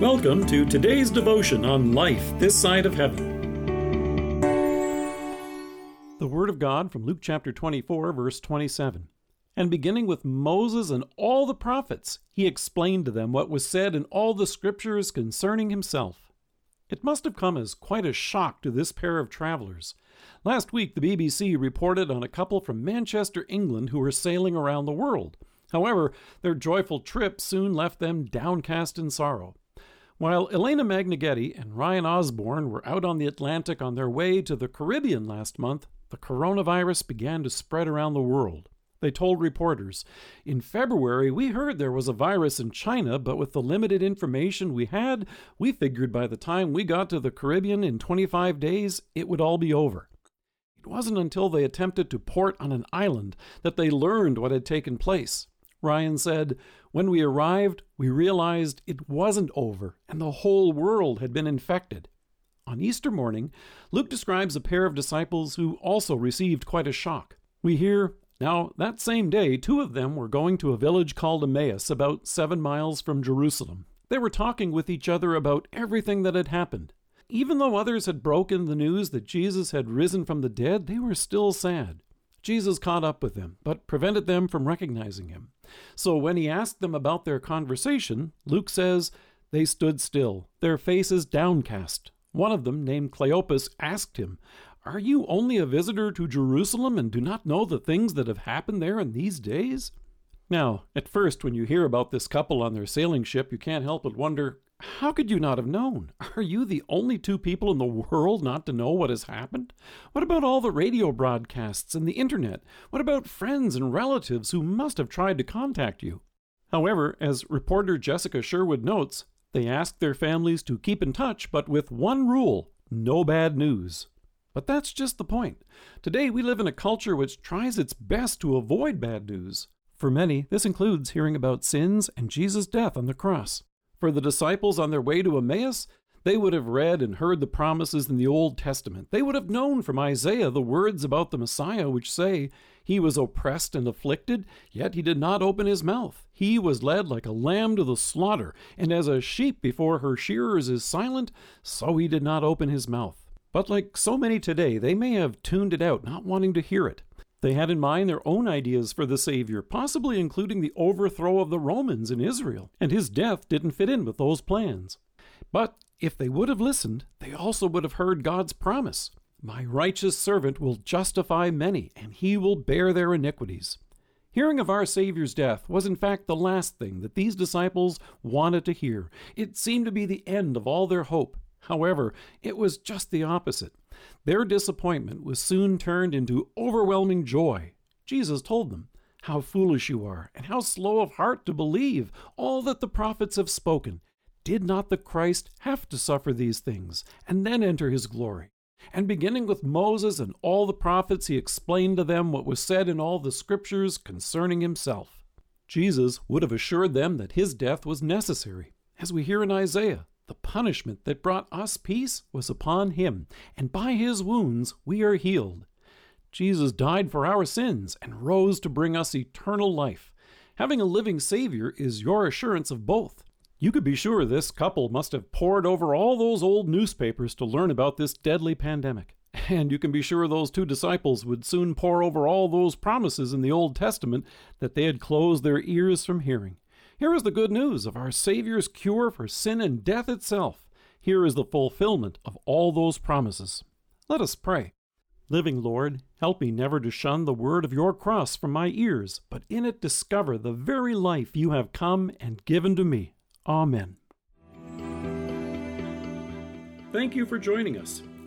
Welcome to today's devotion on life this side of heaven. The Word of God from Luke chapter 24, verse 27. And beginning with Moses and all the prophets, he explained to them what was said in all the scriptures concerning himself. It must have come as quite a shock to this pair of travelers. Last week, the BBC reported on a couple from Manchester, England, who were sailing around the world. However, their joyful trip soon left them downcast in sorrow. While Elena Manighetti and Ryan Osborne were out on the Atlantic on their way to the Caribbean last month, the coronavirus began to spread around the world. They told reporters, In February, we heard there was a virus in China, but with the limited information we had, we figured by the time we got to the Caribbean in 25 days, it would all be over. It wasn't until they attempted to port on an island that they learned what had taken place. Ryan said, When we arrived, we realized it wasn't over and the whole world had been infected. On Easter morning, Luke describes a pair of disciples who also received quite a shock. We hear, Now, that same day, two of them were going to a village called Emmaus, about seven miles from Jerusalem. They were talking with each other about everything that had happened. Even though others had broken the news that Jesus had risen from the dead, they were still sad. Jesus caught up with them, but prevented them from recognizing him. So when he asked them about their conversation, Luke says, They stood still, their faces downcast. One of them, named Cleopas, asked him, Are you only a visitor to Jerusalem and do not know the things that have happened there in these days? Now, at first, when you hear about this couple on their sailing ship, you can't help but wonder how could you not have known? Are you the only two people in the world not to know what has happened? What about all the radio broadcasts and the internet? What about friends and relatives who must have tried to contact you? However, as reporter Jessica Sherwood notes, they asked their families to keep in touch, but with one rule no bad news. But that's just the point. Today, we live in a culture which tries its best to avoid bad news. For many, this includes hearing about sins and Jesus' death on the cross. For the disciples on their way to Emmaus, they would have read and heard the promises in the Old Testament. They would have known from Isaiah the words about the Messiah, which say, He was oppressed and afflicted, yet he did not open his mouth. He was led like a lamb to the slaughter, and as a sheep before her shearers is silent, so he did not open his mouth. But like so many today, they may have tuned it out, not wanting to hear it. They had in mind their own ideas for the Savior, possibly including the overthrow of the Romans in Israel, and his death didn't fit in with those plans. But if they would have listened, they also would have heard God's promise My righteous servant will justify many, and he will bear their iniquities. Hearing of our Savior's death was in fact the last thing that these disciples wanted to hear. It seemed to be the end of all their hope. However, it was just the opposite. Their disappointment was soon turned into overwhelming joy. Jesus told them, How foolish you are, and how slow of heart to believe all that the prophets have spoken. Did not the Christ have to suffer these things, and then enter his glory? And beginning with Moses and all the prophets, he explained to them what was said in all the scriptures concerning himself. Jesus would have assured them that his death was necessary, as we hear in Isaiah. The punishment that brought us peace was upon him, and by his wounds we are healed. Jesus died for our sins and rose to bring us eternal life. Having a living Savior is your assurance of both. You could be sure this couple must have pored over all those old newspapers to learn about this deadly pandemic. And you can be sure those two disciples would soon pore over all those promises in the Old Testament that they had closed their ears from hearing. Here is the good news of our Savior's cure for sin and death itself. Here is the fulfillment of all those promises. Let us pray. Living Lord, help me never to shun the word of your cross from my ears, but in it discover the very life you have come and given to me. Amen. Thank you for joining us.